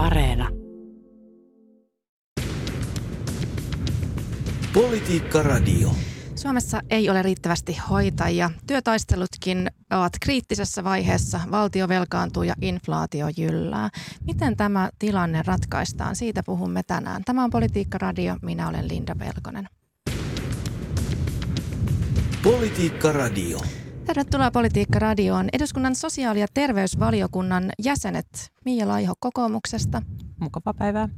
Areena. Politiikka Radio. Suomessa ei ole riittävästi hoitajia. Työtaistelutkin ovat kriittisessä vaiheessa. Valtio velkaantuu ja inflaatio jyllää. Miten tämä tilanne ratkaistaan? Siitä puhumme tänään. Tämä on Politiikka Radio. Minä olen Linda Pelkonen. Politiikka Radio. Tervetuloa Politiikka Radioon. Eduskunnan sosiaali- ja terveysvaliokunnan jäsenet Mia Laiho kokoomuksesta. Mukava päivää.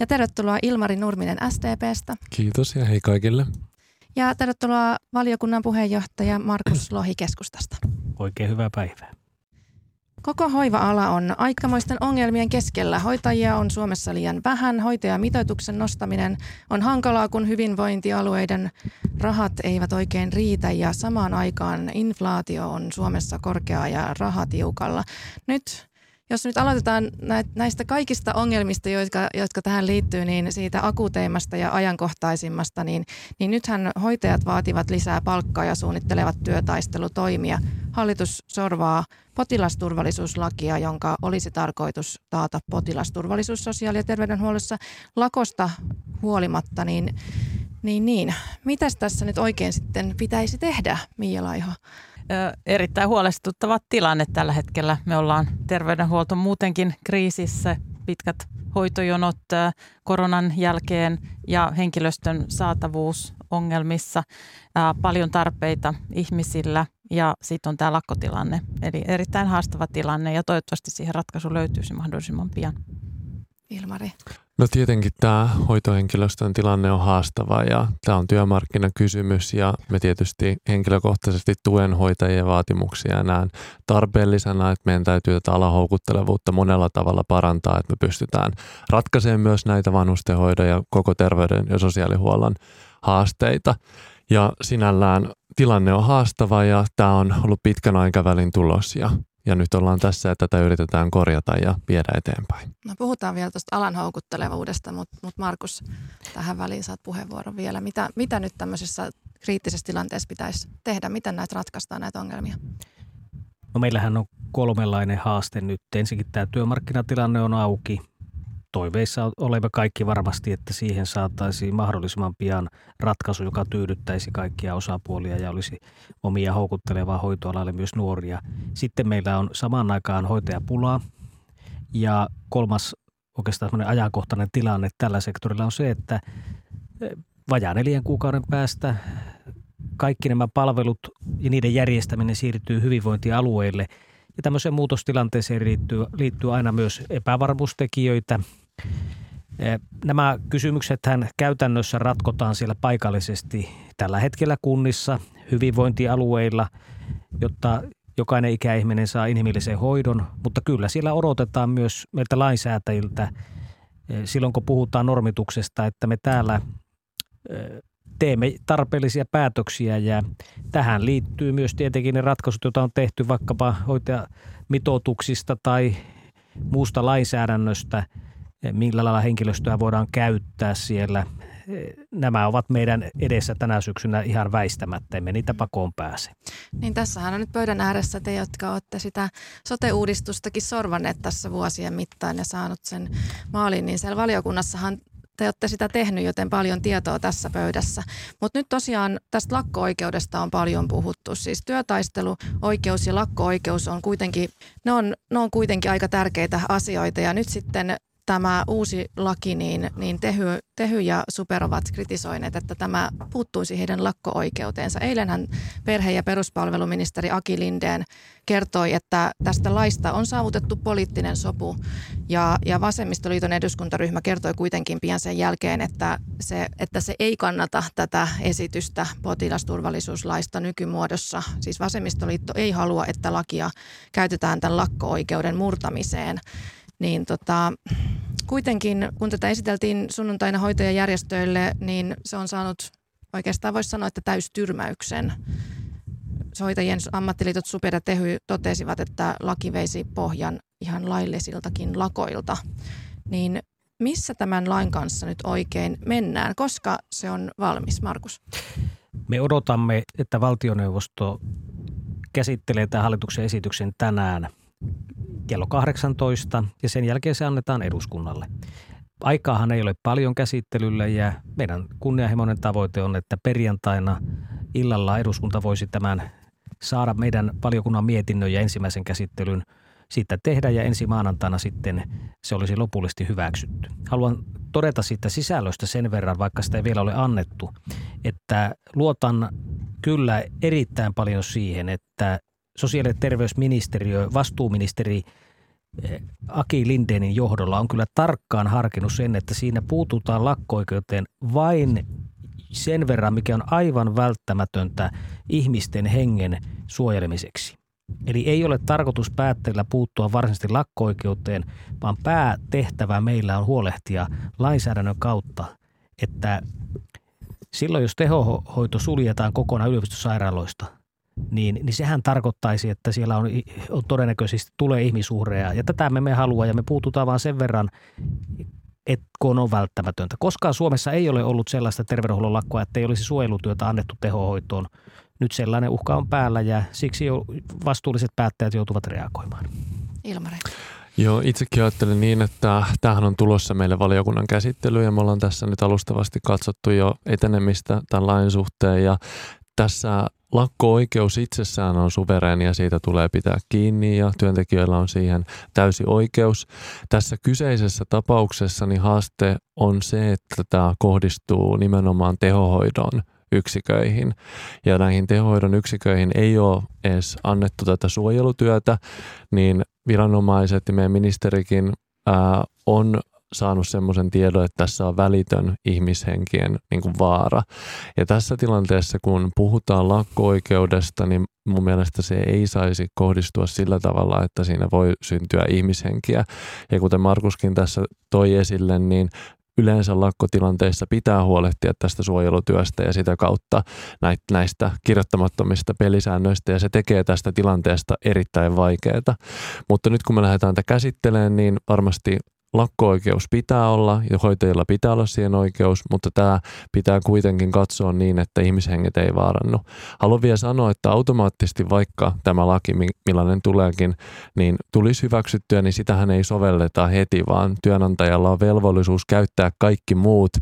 Ja tervetuloa Ilmari Nurminen STPstä. Kiitos ja hei kaikille. Ja tervetuloa valiokunnan puheenjohtaja Markus Lohi keskustasta. Oikein hyvää päivää. Koko hoiva-ala on aikamoisten ongelmien keskellä. Hoitajia on Suomessa liian vähän. Hoitajamitoituksen nostaminen on hankalaa, kun hyvinvointialueiden rahat eivät oikein riitä ja samaan aikaan inflaatio on Suomessa korkea ja rahat tiukalla. Nyt jos nyt aloitetaan näistä kaikista ongelmista, jotka, jotka tähän liittyy, niin siitä akuuteimmasta ja ajankohtaisimmasta, niin, niin nythän hoitajat vaativat lisää palkkaa ja suunnittelevat työtaistelutoimia. Hallitus sorvaa potilasturvallisuuslakia, jonka olisi tarkoitus taata potilasturvallisuus sosiaali- ja terveydenhuollossa lakosta huolimatta, niin, niin, niin. mitäs tässä nyt oikein sitten pitäisi tehdä, Miia Laiho? Erittäin huolestuttava tilanne tällä hetkellä. Me ollaan terveydenhuolto muutenkin kriisissä, pitkät hoitojonot koronan jälkeen ja henkilöstön saatavuus ongelmissa, paljon tarpeita ihmisillä ja sitten on tämä lakkotilanne. Eli erittäin haastava tilanne ja toivottavasti siihen ratkaisu löytyisi mahdollisimman pian. Ilmari. No tietenkin tämä hoitohenkilöstön tilanne on haastava ja tämä on työmarkkinakysymys ja me tietysti henkilökohtaisesti tuen hoitajien vaatimuksia näen tarpeellisena, että meidän täytyy tätä alahoukuttelevuutta monella tavalla parantaa, että me pystytään ratkaisemaan myös näitä vanhustenhoidon ja koko terveyden ja sosiaalihuollon haasteita. Ja sinällään tilanne on haastava ja tämä on ollut pitkän aikavälin tulos ja ja nyt ollaan tässä, että tätä yritetään korjata ja viedä eteenpäin. No puhutaan vielä tuosta alan houkuttelevuudesta, mutta, mutta Markus, tähän väliin saat puheenvuoron vielä. Mitä, mitä nyt tämmöisessä kriittisessä tilanteessa pitäisi tehdä? Miten näitä ratkaistaan näitä ongelmia? No meillähän on kolmenlainen haaste nyt. Ensinnäkin tämä työmarkkinatilanne on auki toiveissa olemme kaikki varmasti, että siihen saataisiin mahdollisimman pian ratkaisu, joka tyydyttäisi kaikkia osapuolia ja olisi omia houkuttelevaa hoitoalalle myös nuoria. Sitten meillä on samaan aikaan hoitajapulaa ja kolmas oikeastaan ajankohtainen tilanne tällä sektorilla on se, että e, vajaan neljän kuukauden päästä kaikki nämä palvelut ja niiden järjestäminen siirtyy hyvinvointialueille – ja tämmöiseen muutostilanteeseen liittyy, liittyy aina myös epävarmuustekijöitä – Nämä kysymykset käytännössä ratkotaan siellä paikallisesti tällä hetkellä kunnissa, hyvinvointialueilla, jotta jokainen ikäihminen saa inhimillisen hoidon, mutta kyllä siellä odotetaan myös meiltä lainsäätäjiltä silloin, kun puhutaan normituksesta, että me täällä teemme tarpeellisia päätöksiä. Ja tähän liittyy myös tietenkin ne ratkaisut, joita on tehty vaikkapa hoitajamitoituksista tai muusta lainsäädännöstä – millä lailla henkilöstöä voidaan käyttää siellä. Nämä ovat meidän edessä tänä syksynä ihan väistämättä, emme niitä pakoon pääse. Niin tässähän on nyt pöydän ääressä te, jotka olette sitä sote-uudistustakin sorvanneet tässä vuosien mittaan ja saanut sen maaliin, niin siellä valiokunnassahan te olette sitä tehnyt, joten paljon tietoa tässä pöydässä. Mutta nyt tosiaan tästä lakko-oikeudesta on paljon puhuttu. Siis työtaisteluoikeus ja lakko-oikeus on kuitenkin, ne on, ne on kuitenkin aika tärkeitä asioita. Ja nyt sitten tämä uusi laki, niin, niin Tehy, Tehy ja Super ovat kritisoineet, että tämä puuttuisi heidän lakko-oikeuteensa. Eilenhän perhe- ja peruspalveluministeri Aki Lindeen kertoi, että tästä laista on saavutettu poliittinen sopu ja, ja Vasemmistoliiton eduskuntaryhmä kertoi kuitenkin pian sen jälkeen, että se, että se ei kannata tätä esitystä potilasturvallisuuslaista nykymuodossa. Siis Vasemmistoliitto ei halua, että lakia käytetään tämän lakko-oikeuden murtamiseen niin tota, kuitenkin kun tätä esiteltiin sunnuntaina hoitajajärjestöille, niin se on saanut oikeastaan voisi sanoa, että täystyrmäyksen. Hoitajien ammattiliitot Super ja Tehy totesivat, että laki veisi pohjan ihan laillisiltakin lakoilta. Niin missä tämän lain kanssa nyt oikein mennään? Koska se on valmis, Markus? Me odotamme, että valtioneuvosto käsittelee tämän hallituksen esityksen tänään – kello 18 ja sen jälkeen se annetaan eduskunnalle. Aikaahan ei ole paljon käsittelyllä ja meidän kunnianhimoinen tavoite on, että perjantaina illalla eduskunta voisi tämän saada meidän valiokunnan mietinnön ja ensimmäisen käsittelyn siitä tehdä ja ensi maanantaina sitten se olisi lopullisesti hyväksytty. Haluan todeta siitä sisällöstä sen verran, vaikka sitä ei vielä ole annettu, että luotan kyllä erittäin paljon siihen, että sosiaali- ja terveysministeriö, vastuuministeri Aki Lindenin johdolla on kyllä tarkkaan harkinnut sen, että siinä puututaan lakko-oikeuteen vain sen verran, mikä on aivan välttämätöntä ihmisten hengen suojelemiseksi. Eli ei ole tarkoitus päättäjillä puuttua varsinaisesti lakko-oikeuteen, vaan päätehtävä meillä on huolehtia lainsäädännön kautta, että silloin jos tehohoito suljetaan kokonaan yliopistosairaaloista, niin, niin sehän tarkoittaisi, että siellä on, on todennäköisesti tulee ihmisuhreja. Ja tätä me emme halua ja me puututaan vaan sen verran, että kun on välttämätöntä. Koskaan Suomessa ei ole ollut sellaista terveydenhuollon lakkoa, että ei olisi suojelutyötä annettu tehohoitoon. Nyt sellainen uhka on päällä ja siksi jo vastuulliset päättäjät joutuvat reagoimaan. Ilmari. Joo, itsekin ajattelen niin, että tämähän on tulossa meille valiokunnan käsittelyyn ja me ollaan tässä nyt alustavasti katsottu jo etenemistä tämän lain suhteen ja tässä lakko-oikeus itsessään on suvereeni ja siitä tulee pitää kiinni ja työntekijöillä on siihen täysi oikeus. Tässä kyseisessä tapauksessa niin haaste on se, että tämä kohdistuu nimenomaan tehohoidon yksiköihin. Ja näihin tehohoidon yksiköihin ei ole edes annettu tätä suojelutyötä, niin viranomaiset ja meidän ministerikin ää, on saanut semmoisen tiedon, että tässä on välitön ihmishenkien niin kuin vaara. Ja tässä tilanteessa, kun puhutaan lakko-oikeudesta, niin mun mielestä se ei saisi kohdistua sillä tavalla, että siinä voi syntyä ihmishenkiä. Ja kuten Markuskin tässä toi esille, niin yleensä lakkotilanteissa pitää huolehtia tästä suojelutyöstä ja sitä kautta näistä kirjoittamattomista pelisäännöistä ja se tekee tästä tilanteesta erittäin vaikeaa. Mutta nyt kun me lähdetään tätä käsittelemään, niin varmasti lakko-oikeus pitää olla ja hoitajilla pitää olla siihen oikeus, mutta tämä pitää kuitenkin katsoa niin, että ihmishenget ei vaarannu. Haluan vielä sanoa, että automaattisesti vaikka tämä laki, millainen tuleekin, niin tulisi hyväksyttyä, niin sitähän ei sovelleta heti, vaan työnantajalla on velvollisuus käyttää kaikki muut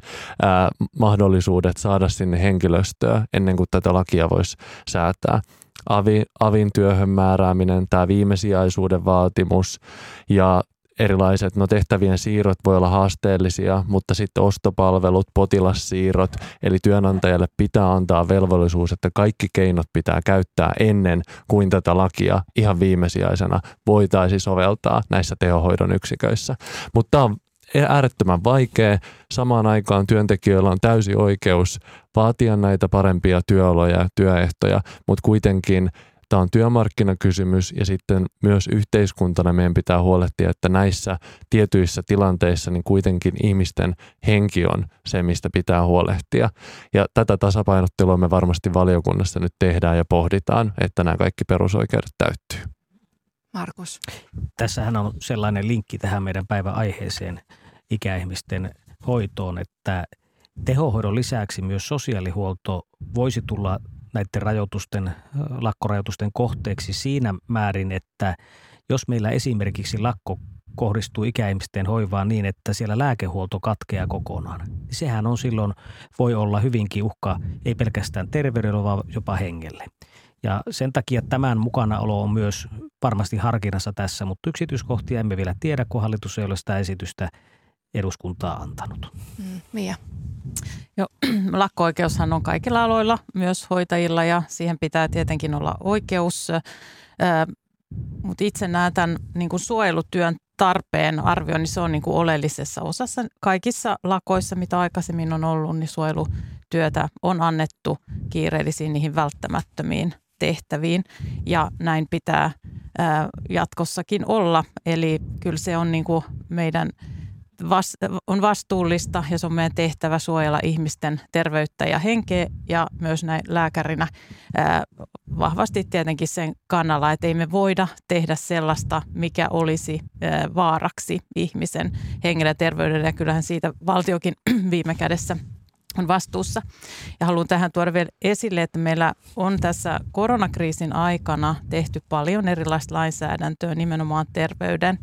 ää, mahdollisuudet saada sinne henkilöstöä ennen kuin tätä lakia voisi säätää. Avi, avin työhön määrääminen, tämä viimesijaisuuden vaatimus ja erilaiset, no tehtävien siirrot voi olla haasteellisia, mutta sitten ostopalvelut, potilassiirrot, eli työnantajalle pitää antaa velvollisuus, että kaikki keinot pitää käyttää ennen kuin tätä lakia ihan viimesijaisena voitaisiin soveltaa näissä tehohoidon yksiköissä. Mutta tämä on äärettömän vaikea. Samaan aikaan työntekijöillä on täysi oikeus vaatia näitä parempia työoloja ja työehtoja, mutta kuitenkin – Tämä on työmarkkinakysymys ja sitten myös yhteiskuntana meidän pitää huolehtia, että näissä tietyissä tilanteissa niin kuitenkin ihmisten henki on se, mistä pitää huolehtia. Ja tätä tasapainottelua me varmasti valiokunnassa nyt tehdään ja pohditaan, että nämä kaikki perusoikeudet täyttyy. Markus. Tässähän on sellainen linkki tähän meidän päivän aiheeseen ikäihmisten hoitoon, että tehohoidon lisäksi myös sosiaalihuolto voisi tulla näiden rajoitusten, lakkorajoitusten kohteeksi siinä määrin, että jos meillä esimerkiksi lakko kohdistuu ikäihmisten hoivaan niin, että siellä lääkehuolto katkeaa kokonaan, niin sehän on silloin, voi olla hyvinkin uhka ei pelkästään terveydelle, vaan jopa hengelle. Ja sen takia tämän mukanaolo on myös varmasti harkinnassa tässä, mutta yksityiskohtia emme vielä tiedä, kun hallitus ei ole sitä esitystä eduskuntaa antanut. Mm, Mia. Jo, lakko-oikeushan on kaikilla aloilla, myös hoitajilla ja siihen pitää tietenkin olla oikeus. Mutta itse näen tämän niin kuin suojelutyön tarpeen arvioinnin, se on niin kuin oleellisessa osassa. Kaikissa lakoissa, mitä aikaisemmin on ollut, niin suojelutyötä on annettu kiireellisiin niihin välttämättömiin tehtäviin ja näin pitää jatkossakin olla. Eli kyllä se on niin kuin meidän – vas, on vastuullista ja se on meidän tehtävä suojella ihmisten terveyttä ja henkeä ja myös näin lääkärinä ää, vahvasti tietenkin sen kannalla, että ei me voida tehdä sellaista, mikä olisi ää, vaaraksi ihmisen hengelle ja terveydelle ja kyllähän siitä valtiokin viime kädessä on vastuussa. Ja haluan tähän tuoda vielä esille, että meillä on tässä koronakriisin aikana tehty paljon erilaista lainsäädäntöä nimenomaan terveyden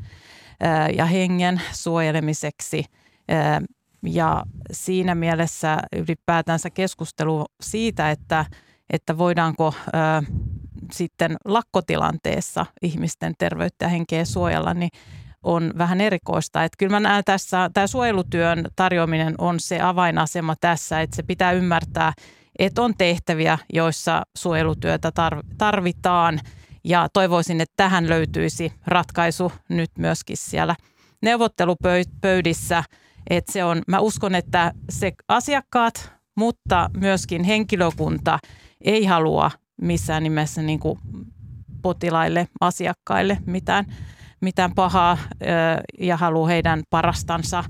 ja hengen suojelemiseksi. Ja siinä mielessä ylipäätänsä keskustelu siitä, että, että voidaanko sitten lakkotilanteessa ihmisten terveyttä ja henkeä suojella, niin on vähän erikoista. Että kyllä mä näen tässä, tämä suojelutyön tarjoaminen on se avainasema tässä, että se pitää ymmärtää, että on tehtäviä, joissa suojelutyötä tarvitaan ja toivoisin, että tähän löytyisi ratkaisu nyt myöskin siellä neuvottelupöydissä. Että se on, mä uskon, että se asiakkaat, mutta myöskin henkilökunta ei halua missään nimessä niin kuin potilaille, asiakkaille mitään mitään pahaa ja haluaa heidän parastansa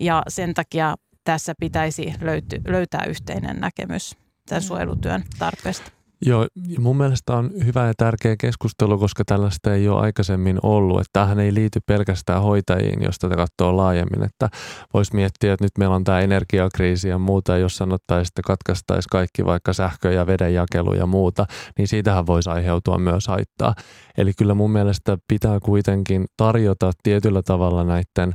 ja sen takia tässä pitäisi löyty, löytää yhteinen näkemys tämän mm. suojelutyön tarpeesta. Joo, mun mielestä on hyvä ja tärkeä keskustelu, koska tällaista ei ole aikaisemmin ollut. Että tämähän ei liity pelkästään hoitajiin, jos tätä katsoo laajemmin. Että voisi miettiä, että nyt meillä on tämä energiakriisi ja muuta, ja jos sanottaisiin, että katkaistaisiin kaikki vaikka sähkö- ja vedenjakelu ja muuta, niin siitähän voisi aiheutua myös haittaa. Eli kyllä mun mielestä pitää kuitenkin tarjota tietyllä tavalla näiden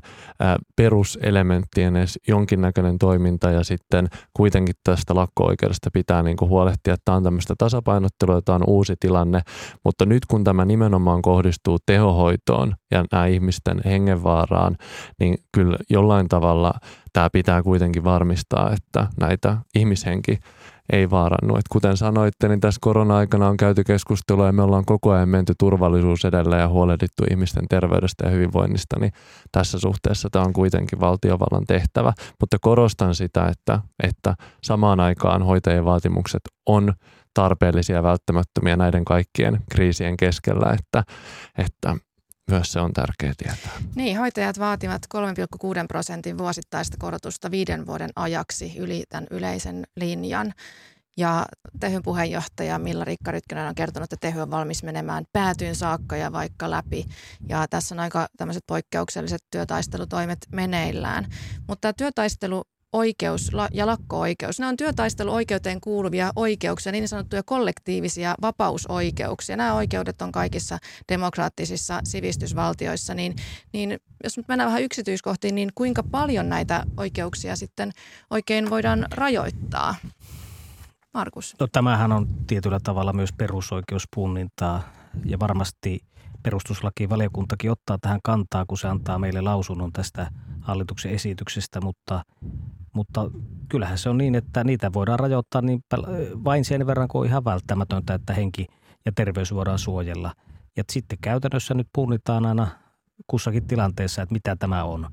peruselementtien edes jonkinnäköinen toiminta ja sitten kuitenkin tästä lakko-oikeudesta pitää niin kuin huolehtia, että tämä on tämmöistä tasapainottelua, tämä on uusi tilanne, mutta nyt kun tämä nimenomaan kohdistuu tehohoitoon ja nämä ihmisten hengenvaaraan, niin kyllä jollain tavalla tämä pitää kuitenkin varmistaa, että näitä ihmishenki ei vaarannu. Et kuten sanoitte, niin tässä korona-aikana on käyty keskustelua ja me ollaan koko ajan menty turvallisuus edellä ja huolehdittu ihmisten terveydestä ja hyvinvoinnista, niin tässä suhteessa tämä on kuitenkin valtiovallan tehtävä. Mutta korostan sitä, että, että samaan aikaan hoitajien vaatimukset on tarpeellisia ja välttämättömiä näiden kaikkien kriisien keskellä, että, että myös se on tärkeää tietää. Niin, hoitajat vaativat 3,6 prosentin vuosittaista korotusta viiden vuoden ajaksi yli tämän yleisen linjan. Ja Tehyn puheenjohtaja Milla Rikka Rytkönen on kertonut, että Tehy on valmis menemään päätyyn saakka ja vaikka läpi. Ja tässä on aika tämmöiset poikkeukselliset työtaistelutoimet meneillään. Mutta tämä työtaistelu oikeus ja lakko-oikeus. Ne on työtaisteluoikeuteen kuuluvia oikeuksia, niin sanottuja kollektiivisia vapausoikeuksia. Nämä oikeudet on kaikissa demokraattisissa sivistysvaltioissa. Niin, niin jos nyt mennään vähän yksityiskohtiin, niin kuinka paljon näitä oikeuksia sitten oikein voidaan rajoittaa? Markus. No, tämähän on tietyllä tavalla myös perusoikeuspunnintaa ja varmasti perustuslakivaliokuntakin ottaa tähän kantaa, kun se antaa meille lausunnon tästä hallituksen esityksestä, mutta – mutta kyllähän se on niin, että niitä voidaan rajoittaa niin vain sen verran, kuin on ihan välttämätöntä, että henki ja terveys voidaan suojella. Ja sitten käytännössä nyt punnitaan aina kussakin tilanteessa, että mitä tämä on.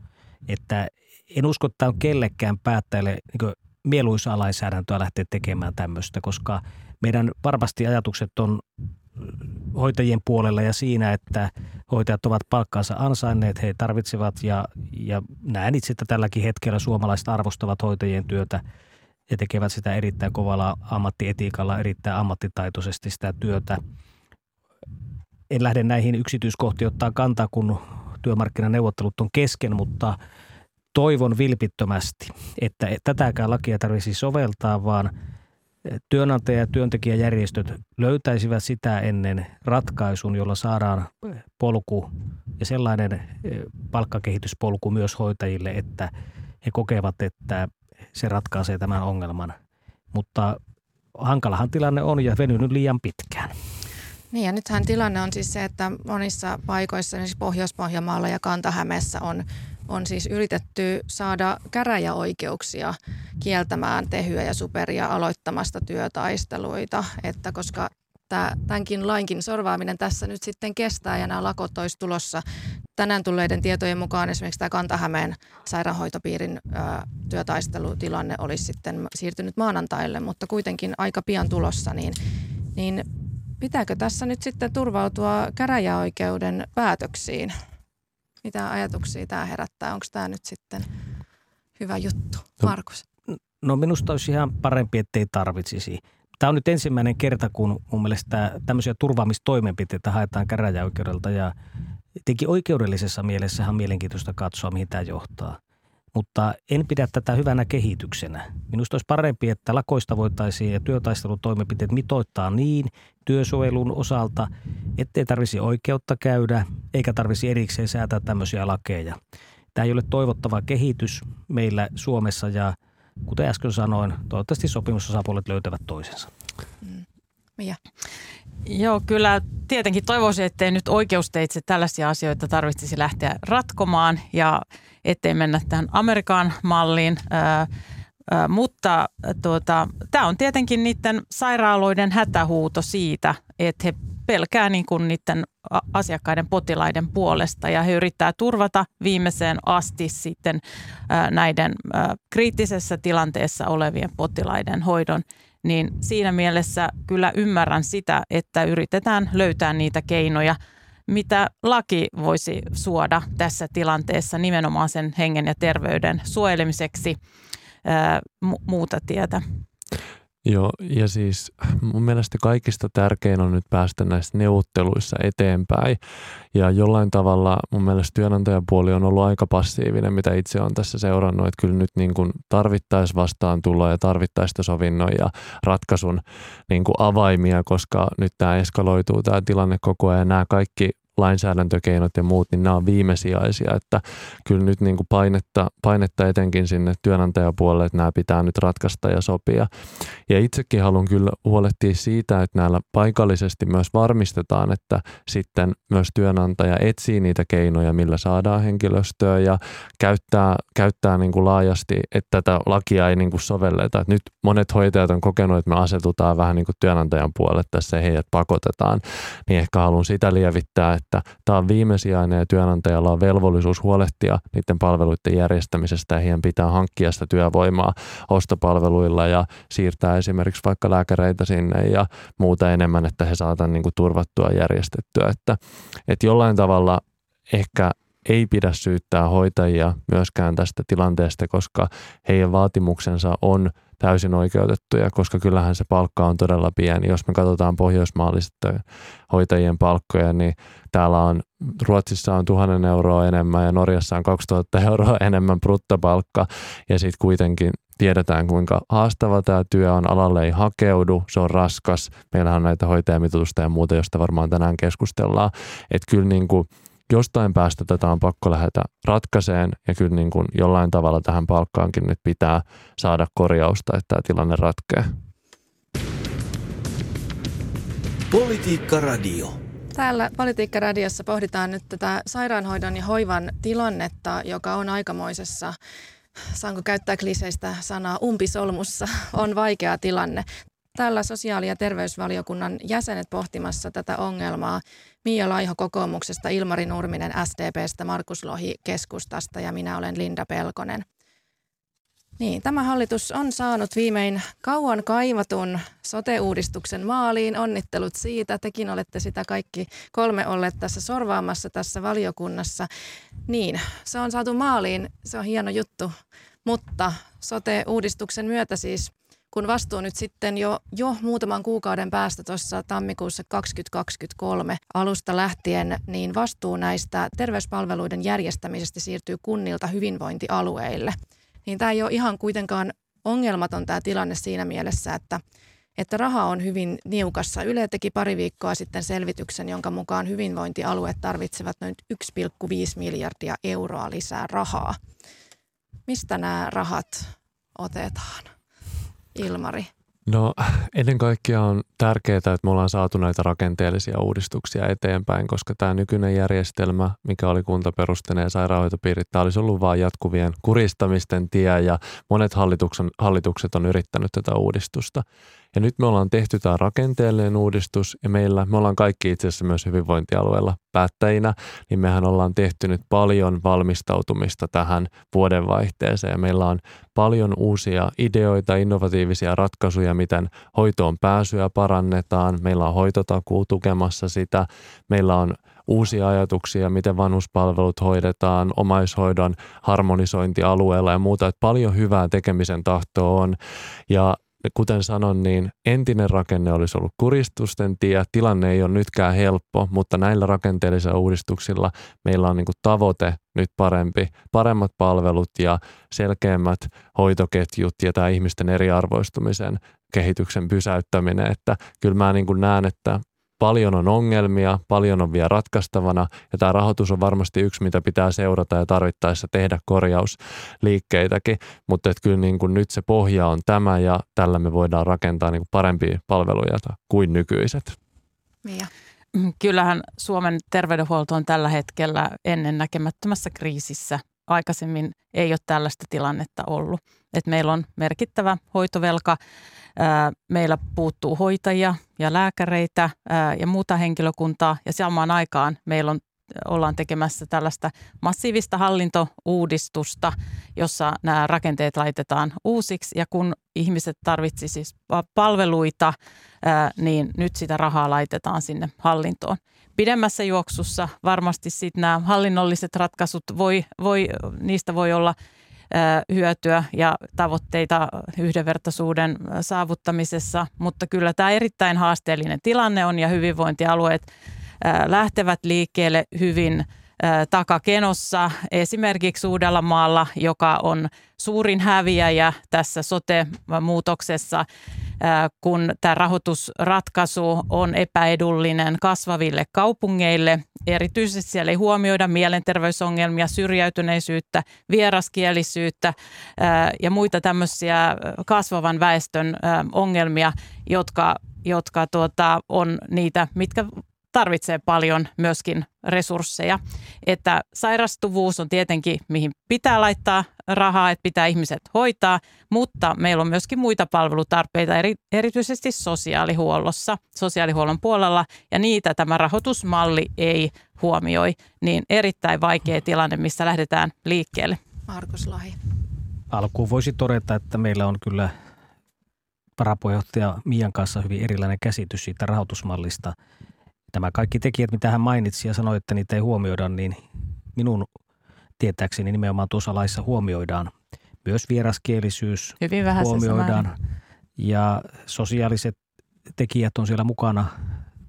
Että en usko, että on kellekään päättäjälle niin mieluisaa lainsäädäntöä lähteä tekemään tämmöistä, koska meidän varmasti ajatukset on hoitajien puolella ja siinä, että hoitajat ovat palkkaansa ansainneet, he tarvitsevat ja, ja näen itse, että tälläkin hetkellä suomalaiset arvostavat hoitajien työtä ja tekevät sitä erittäin kovalla ammattietiikalla, erittäin ammattitaitoisesti sitä työtä. En lähde näihin yksityiskohtiin ottaa kantaa, kun työmarkkinaneuvottelut on kesken, mutta toivon vilpittömästi, että tätäkään lakia tarvitsisi soveltaa, vaan – työnantaja- ja työntekijäjärjestöt löytäisivät sitä ennen ratkaisun, jolla saadaan polku ja sellainen eh, palkkakehityspolku myös hoitajille, että he kokevat, että se ratkaisee tämän ongelman. Mutta hankalahan tilanne on ja venynyt liian pitkään. Niin ja nythän tilanne on siis se, että monissa paikoissa, esimerkiksi Pohjois-Pohjanmaalla ja Kantahämeessä on on siis yritetty saada käräjäoikeuksia kieltämään tehyä ja superia aloittamasta työtaisteluita, että koska tämänkin lainkin sorvaaminen tässä nyt sitten kestää ja nämä lakot olisi tulossa tänään tulleiden tietojen mukaan esimerkiksi tämä Kantahämeen sairaanhoitopiirin ö, työtaistelutilanne olisi sitten siirtynyt maanantaille, mutta kuitenkin aika pian tulossa, niin, niin pitääkö tässä nyt sitten turvautua käräjäoikeuden päätöksiin? Mitä ajatuksia tämä herättää? Onko tämä nyt sitten hyvä juttu? No, Markus? No minusta olisi ihan parempi, ettei tarvitsisi. Tämä on nyt ensimmäinen kerta, kun mun mielestä tämmöisiä turvaamistoimenpiteitä haetaan käräjäoikeudelta ja tietenkin oikeudellisessa mielessä on mielenkiintoista katsoa, mihin tämä johtaa. Mutta en pidä tätä hyvänä kehityksenä. Minusta olisi parempi, että lakoista voitaisiin ja työtaistelutoimenpiteet mitoittaa niin työsuojelun osalta, ettei tarvisi oikeutta käydä eikä tarvisi erikseen säätää tämmöisiä lakeja. Tämä ei ole toivottava kehitys meillä Suomessa ja kuten äsken sanoin, toivottavasti sopimusosapuolet löytävät toisensa. Mm. Mia. Joo, kyllä tietenkin toivoisin, ettei nyt oikeusteitse tällaisia asioita tarvitsisi lähteä ratkomaan ja ettei mennä tähän Amerikan malliin. Ää, ää, mutta tuota, tämä on tietenkin niiden sairaaloiden hätähuuto siitä, että he pelkää niin kuin niiden asiakkaiden potilaiden puolesta ja he yrittää turvata viimeiseen asti sitten näiden kriittisessä tilanteessa olevien potilaiden hoidon niin siinä mielessä kyllä ymmärrän sitä, että yritetään löytää niitä keinoja, mitä laki voisi suoda tässä tilanteessa nimenomaan sen hengen ja terveyden suojelemiseksi ää, muuta tietä. Joo, ja siis mun mielestä kaikista tärkein on nyt päästä näissä neuvotteluissa eteenpäin. Ja jollain tavalla mun mielestä työnantajapuoli on ollut aika passiivinen, mitä itse on tässä seurannut, että kyllä nyt niin kuin tarvittaisi vastaan tulla ja tarvittaisi sovinnon ja ratkaisun niin kuin avaimia, koska nyt tämä eskaloituu tämä tilanne koko ajan. Nämä kaikki lainsäädäntökeinot ja muut, niin nämä on viimesijaisia, että kyllä nyt niin kuin painetta, painetta etenkin sinne työnantajapuolelle, että nämä pitää nyt ratkaista ja sopia. Ja itsekin haluan kyllä huolehtia siitä, että näillä paikallisesti myös varmistetaan, että sitten myös työnantaja etsii niitä keinoja, millä saadaan henkilöstöä ja käyttää, käyttää niin kuin laajasti, että tätä lakia ei niin kuin sovelleta. Nyt monet hoitajat on kokenut, että me asetutaan vähän niin kuin työnantajan puolelle tässä heidät pakotetaan, niin ehkä haluan sitä lievittää, että tämä on viimesijainen ja työnantajalla on velvollisuus huolehtia niiden palveluiden järjestämisestä ja heidän pitää hankkia sitä työvoimaa ostopalveluilla ja siirtää esimerkiksi vaikka lääkäreitä sinne ja muuta enemmän, että he saatan niin turvattua järjestettyä. Että, että jollain tavalla ehkä ei pidä syyttää hoitajia myöskään tästä tilanteesta, koska heidän vaatimuksensa on täysin oikeutettuja, koska kyllähän se palkka on todella pieni. Jos me katsotaan pohjoismaallisten hoitajien palkkoja, niin täällä on Ruotsissa on tuhannen euroa enemmän ja Norjassa on 2000 euroa enemmän bruttopalkka ja sitten kuitenkin tiedetään, kuinka haastava tämä työ on, alalle ei hakeudu, se on raskas. Meillähän on näitä hoitajamitutusta ja muuta, josta varmaan tänään keskustellaan. Että kyllä niin kuin jostain päästä tätä on pakko lähteä ratkaiseen ja kyllä niin kuin jollain tavalla tähän palkkaankin nyt pitää saada korjausta, että tämä tilanne ratkeaa. Politiikka Radio. Täällä Politiikka-radiossa pohditaan nyt tätä sairaanhoidon ja hoivan tilannetta, joka on aikamoisessa saanko käyttää kliseistä sanaa, umpisolmussa on vaikea tilanne. Täällä sosiaali- ja terveysvaliokunnan jäsenet pohtimassa tätä ongelmaa. Mia Laiho kokoomuksesta, Ilmari Nurminen SDPstä, Markus Lohi keskustasta ja minä olen Linda Pelkonen. Niin, tämä hallitus on saanut viimein kauan kaivatun sote-uudistuksen maaliin. Onnittelut siitä. Tekin olette sitä kaikki kolme olleet tässä sorvaamassa tässä valiokunnassa. Niin, se on saatu maaliin. Se on hieno juttu. Mutta sote-uudistuksen myötä siis kun vastuu nyt sitten jo, jo muutaman kuukauden päästä tuossa tammikuussa 2023 alusta lähtien, niin vastuu näistä terveyspalveluiden järjestämisestä siirtyy kunnilta hyvinvointialueille. Niin tämä ei ole ihan kuitenkaan ongelmaton tämä tilanne siinä mielessä, että että raha on hyvin niukassa. Yle teki pari viikkoa sitten selvityksen, jonka mukaan hyvinvointialueet tarvitsevat noin 1,5 miljardia euroa lisää rahaa. Mistä nämä rahat otetaan? Ilmari? No ennen kaikkea on tärkeää, että me ollaan saatu näitä rakenteellisia uudistuksia eteenpäin, koska tämä nykyinen järjestelmä, mikä oli kuntaperusteinen sairaanhoitopiirit, tämä olisi ollut vain jatkuvien kuristamisten tie ja monet hallitukset on yrittänyt tätä uudistusta. Ja nyt me ollaan tehty tämä rakenteellinen uudistus ja meillä, me ollaan kaikki itse asiassa myös hyvinvointialueella päättäjinä, niin mehän ollaan tehty nyt paljon valmistautumista tähän vuodenvaihteeseen ja meillä on paljon uusia ideoita, innovatiivisia ratkaisuja, miten hoitoon pääsyä parannetaan. Meillä on hoitotakuu tukemassa sitä. Meillä on uusia ajatuksia, miten vanhuspalvelut hoidetaan, omaishoidon harmonisointi alueella ja muuta. Että paljon hyvää tekemisen tahtoa on. Ja kuten sanon, niin entinen rakenne olisi ollut kuristusten tie. Tilanne ei ole nytkään helppo, mutta näillä rakenteellisilla uudistuksilla meillä on niin kuin tavoite nyt parempi, paremmat palvelut ja selkeämmät hoitoketjut ja tämä ihmisten eriarvoistumisen kehityksen pysäyttäminen. Että kyllä mä niin kuin näen, että paljon on ongelmia, paljon on vielä ratkaistavana ja tämä rahoitus on varmasti yksi, mitä pitää seurata ja tarvittaessa tehdä korjausliikkeitäkin, mutta että kyllä niin kuin nyt se pohja on tämä ja tällä me voidaan rakentaa niin kuin parempia palveluja kuin nykyiset. Mia. Kyllähän Suomen terveydenhuolto on tällä hetkellä ennennäkemättömässä kriisissä. Aikaisemmin ei ole tällaista tilannetta ollut. Et meillä on merkittävä hoitovelka Meillä puuttuu hoitajia ja lääkäreitä ja muuta henkilökuntaa ja samaan aikaan meillä on ollaan tekemässä tällaista massiivista hallintouudistusta, jossa nämä rakenteet laitetaan uusiksi ja kun ihmiset tarvitsisivat siis palveluita, niin nyt sitä rahaa laitetaan sinne hallintoon. Pidemmässä juoksussa varmasti sitten nämä hallinnolliset ratkaisut, voi, voi, niistä voi olla – hyötyä ja tavoitteita yhdenvertaisuuden saavuttamisessa, mutta kyllä tämä erittäin haasteellinen tilanne on ja hyvinvointialueet lähtevät liikkeelle hyvin takakenossa. Esimerkiksi Uudellamaalla, joka on suurin häviäjä tässä sote-muutoksessa, kun tämä rahoitusratkaisu on epäedullinen kasvaville kaupungeille. Erityisesti siellä ei huomioida mielenterveysongelmia, syrjäytyneisyyttä, vieraskielisyyttä ja muita tämmöisiä kasvavan väestön ongelmia, jotka, jotka tuota, on niitä, mitkä tarvitsee paljon myöskin resursseja. Että sairastuvuus on tietenkin, mihin pitää laittaa rahaa, että pitää ihmiset hoitaa, mutta meillä on myöskin muita palvelutarpeita, eri, erityisesti sosiaalihuollossa, sosiaalihuollon puolella, ja niitä tämä rahoitusmalli ei huomioi, niin erittäin vaikea tilanne, missä lähdetään liikkeelle. Markus Lahi. Alkuun voisi todeta, että meillä on kyllä varapuheenjohtaja Mian kanssa hyvin erilainen käsitys siitä rahoitusmallista – Nämä kaikki tekijät, mitä hän mainitsi ja sanoi, että niitä ei huomioida, niin minun tietääkseni nimenomaan tuossa laissa huomioidaan. Myös vieraskielisyys Hyvin huomioidaan ja sosiaaliset tekijät on siellä mukana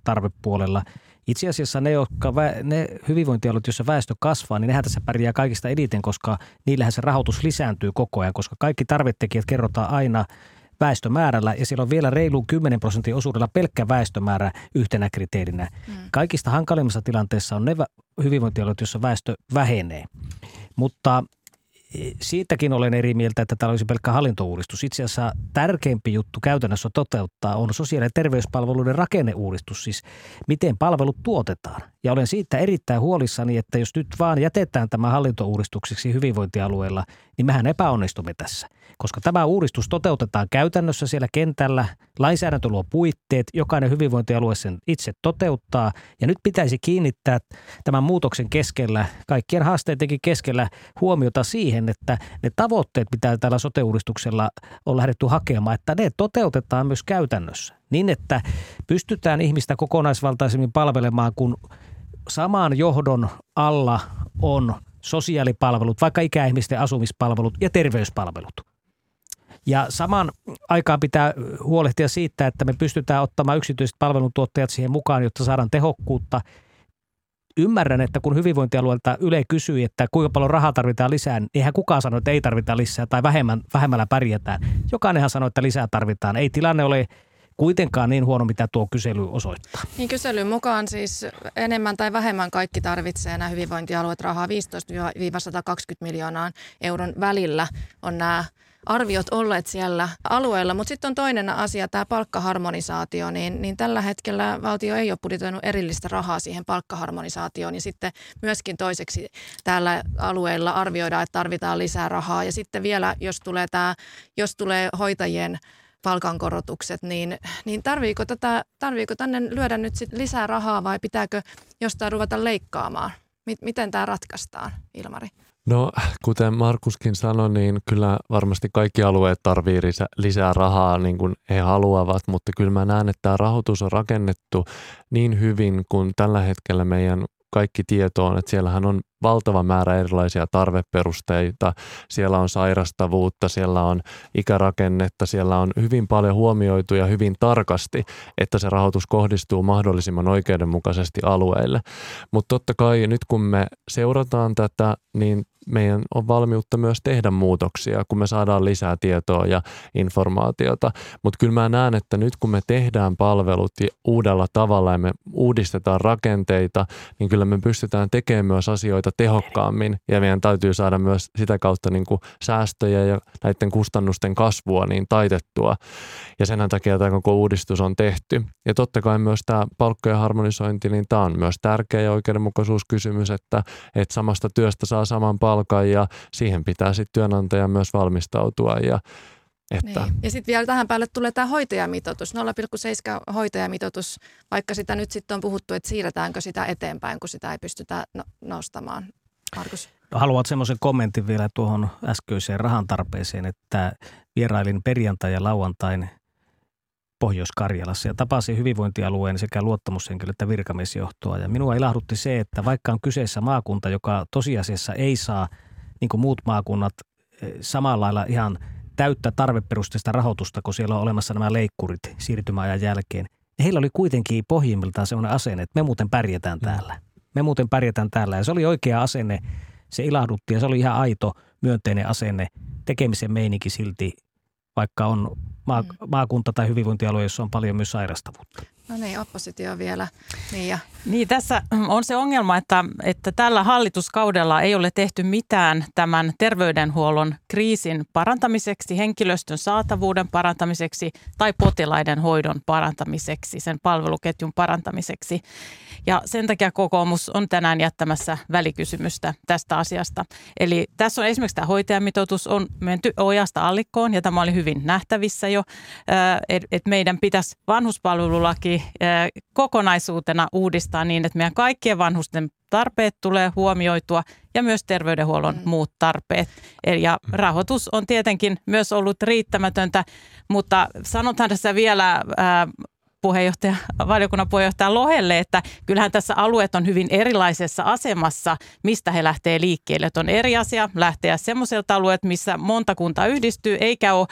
tarvepuolella. Itse asiassa ne, jotka, ne hyvinvointialueet, joissa väestö kasvaa, niin nehän tässä pärjää kaikista eniten, koska niillähän se rahoitus lisääntyy koko ajan, koska kaikki tarvetekijät kerrotaan aina – väestömäärällä ja siellä on vielä reilu 10 prosentin osuudella pelkkä väestömäärä yhtenä kriteerinä. Mm. Kaikista hankalimmassa tilanteessa on ne hyvinvointialueet, joissa väestö vähenee. Mutta siitäkin olen eri mieltä, että tämä olisi pelkkä hallintouudistus. Itse asiassa tärkeimpi juttu käytännössä toteuttaa on sosiaali- ja terveyspalveluiden rakenneuudistus, siis miten palvelut tuotetaan. Ja olen siitä erittäin huolissani, että jos nyt vaan jätetään tämä hallintouudistuksiksi hyvinvointialueella, niin mehän epäonnistumme tässä. Koska tämä uudistus toteutetaan käytännössä siellä kentällä, lainsäädäntö luo puitteet, jokainen hyvinvointialue sen itse toteuttaa. Ja nyt pitäisi kiinnittää tämän muutoksen keskellä, kaikkien haasteidenkin keskellä huomiota siihen, että ne tavoitteet, mitä tällä sote-uudistuksella on lähdetty hakemaan, että ne toteutetaan myös käytännössä. Niin, että pystytään ihmistä kokonaisvaltaisemmin palvelemaan, kun saman johdon alla on sosiaalipalvelut, vaikka ikäihmisten asumispalvelut ja terveyspalvelut. Ja saman aikaan pitää huolehtia siitä, että me pystytään ottamaan yksityiset palveluntuottajat siihen mukaan, jotta saadaan tehokkuutta. Ymmärrän, että kun hyvinvointialueelta Yle kysyi, että kuinka paljon rahaa tarvitaan lisää, niin eihän kukaan sano, että ei tarvita lisää tai vähemmän, vähemmällä pärjätään. Jokainenhan sanoi, että lisää tarvitaan. Ei tilanne ole kuitenkaan niin huono, mitä tuo kysely osoittaa. Niin kyselyn mukaan siis enemmän tai vähemmän kaikki tarvitsee nämä hyvinvointialueet rahaa 15-120 miljoonaa euron välillä on nämä arviot olleet siellä alueella. Mutta sitten on toinen asia, tämä palkkaharmonisaatio, niin, niin tällä hetkellä valtio ei ole budjetoinut erillistä rahaa siihen palkkaharmonisaatioon. Ja sitten myöskin toiseksi täällä alueella arvioidaan, että tarvitaan lisää rahaa. Ja sitten vielä, jos tulee, tämä, jos tulee hoitajien palkankorotukset, niin, niin tarviiko, tätä, tarviiko tänne lyödä nyt sit lisää rahaa vai pitääkö jostain ruveta leikkaamaan? Miten tämä ratkaistaan, Ilmari? No, kuten Markuskin sanoi, niin kyllä varmasti kaikki alueet tarvii lisää rahaa niin kuin he haluavat, mutta kyllä mä näen, että tämä rahoitus on rakennettu niin hyvin kuin tällä hetkellä meidän kaikki tieto on, että siellähän on valtava määrä erilaisia tarveperusteita. Siellä on sairastavuutta, siellä on ikärakennetta, siellä on hyvin paljon huomioitu ja hyvin tarkasti, että se rahoitus kohdistuu mahdollisimman oikeudenmukaisesti alueille. Mutta totta kai nyt kun me seurataan tätä, niin meidän on valmiutta myös tehdä muutoksia, kun me saadaan lisää tietoa ja informaatiota. Mutta kyllä mä näen, että nyt kun me tehdään palvelut uudella tavalla ja me uudistetaan rakenteita, niin kyllä me pystytään tekemään myös asioita tehokkaammin ja meidän täytyy saada myös sitä kautta niin kuin säästöjä ja näiden kustannusten kasvua niin taitettua. Ja sen takia tämä koko uudistus on tehty. Ja totta kai myös tämä palkkojen harmonisointi, niin tämä on myös tärkeä ja oikeudenmukaisuuskysymys, että, että samasta työstä saa saman palkan ja siihen pitää sitten työnantaja myös valmistautua ja että. Niin. Ja sitten vielä tähän päälle tulee tämä hoitajamitoitus, 0,7 hoitajamitoitus, vaikka sitä nyt sitten on puhuttu, että siirretäänkö sitä eteenpäin, kun sitä ei pystytä no- nostamaan. Markus. No, haluat semmoisen kommentin vielä tuohon äskeiseen rahan tarpeeseen, että vierailin perjantai ja lauantain Pohjois-Karjalassa ja tapasin hyvinvointialueen sekä luottamushenkilö että virkamiesjohtoa. Ja minua ilahdutti se, että vaikka on kyseessä maakunta, joka tosiasiassa ei saa, niin kuin muut maakunnat, eh, samalla lailla ihan täyttä tarveperusteista rahoitusta, kun siellä on olemassa nämä leikkurit siirtymäajan jälkeen. Heillä oli kuitenkin pohjimmiltaan sellainen asenne, että me muuten pärjätään täällä. Me muuten pärjätään täällä. Ja se oli oikea asenne. Se ilahdutti ja se oli ihan aito myönteinen asenne. Tekemisen meininki silti, vaikka on mm. maakunta tai hyvinvointialue, jossa on paljon myös sairastavuutta. No niin, oppositio vielä. Niin, ja. niin tässä on se ongelma, että, että tällä hallituskaudella ei ole tehty mitään tämän terveydenhuollon kriisin parantamiseksi, henkilöstön saatavuuden parantamiseksi tai potilaiden hoidon parantamiseksi, sen palveluketjun parantamiseksi. Ja sen takia kokoomus on tänään jättämässä välikysymystä tästä asiasta. Eli tässä on esimerkiksi tämä hoitajamitoitus on menty ojasta allikkoon ja tämä oli hyvin nähtävissä jo, että meidän pitäisi vanhuspalvelulaki kokonaisuutena uudistaa niin, että meidän kaikkien vanhusten tarpeet tulee huomioitua ja myös terveydenhuollon mm. muut tarpeet. Ja rahoitus on tietenkin myös ollut riittämätöntä, mutta sanotaan tässä vielä puheenjohtaja, valiokunnan puheenjohtaja Lohelle, että kyllähän tässä alueet on hyvin erilaisessa asemassa, mistä he lähtee liikkeelle. Että on eri asia lähteä semmoiselta alueet, missä monta kuntaa yhdistyy, eikä ole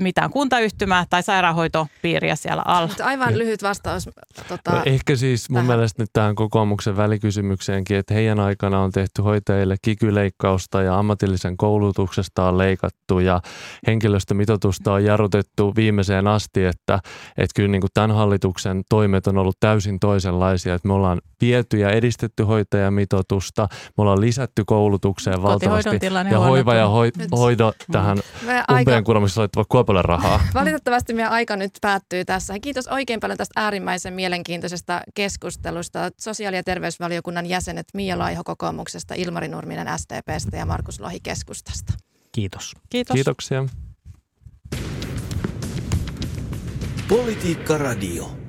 mitään kuntayhtymää tai sairaanhoitopiiriä siellä alla. Mutta aivan lyhyt vastaus. Tota, no ehkä siis mun tähän. mielestä nyt tähän kokoomuksen välikysymykseenkin, että heidän aikana on tehty hoitajille kikyleikkausta ja ammatillisen koulutuksesta on leikattu ja henkilöstömitoitusta on jarrutettu viimeiseen asti, että, että kyllä niin kuin tämän hallituksen toimet on ollut täysin toisenlaisia, että me ollaan viety ja edistetty hoitajamitoitusta, me ollaan lisätty koulutukseen valtavasti ja hoiva ja hoi- hoido tähän umpeen kuromisessa laittava kuopalle rahaa. Valitettavasti meidän aika nyt päättyy tässä. Kiitos oikein paljon tästä äärimmäisen mielenkiintoisesta keskustelusta. Sosiaali- ja terveysvaliokunnan jäsenet Mia Laiho kokoomuksesta, Ilmari Nurminen STPstä ja Markus Lohi keskustasta. Kiitos. Kiitos. Kiitoksia. Politiikka Radio.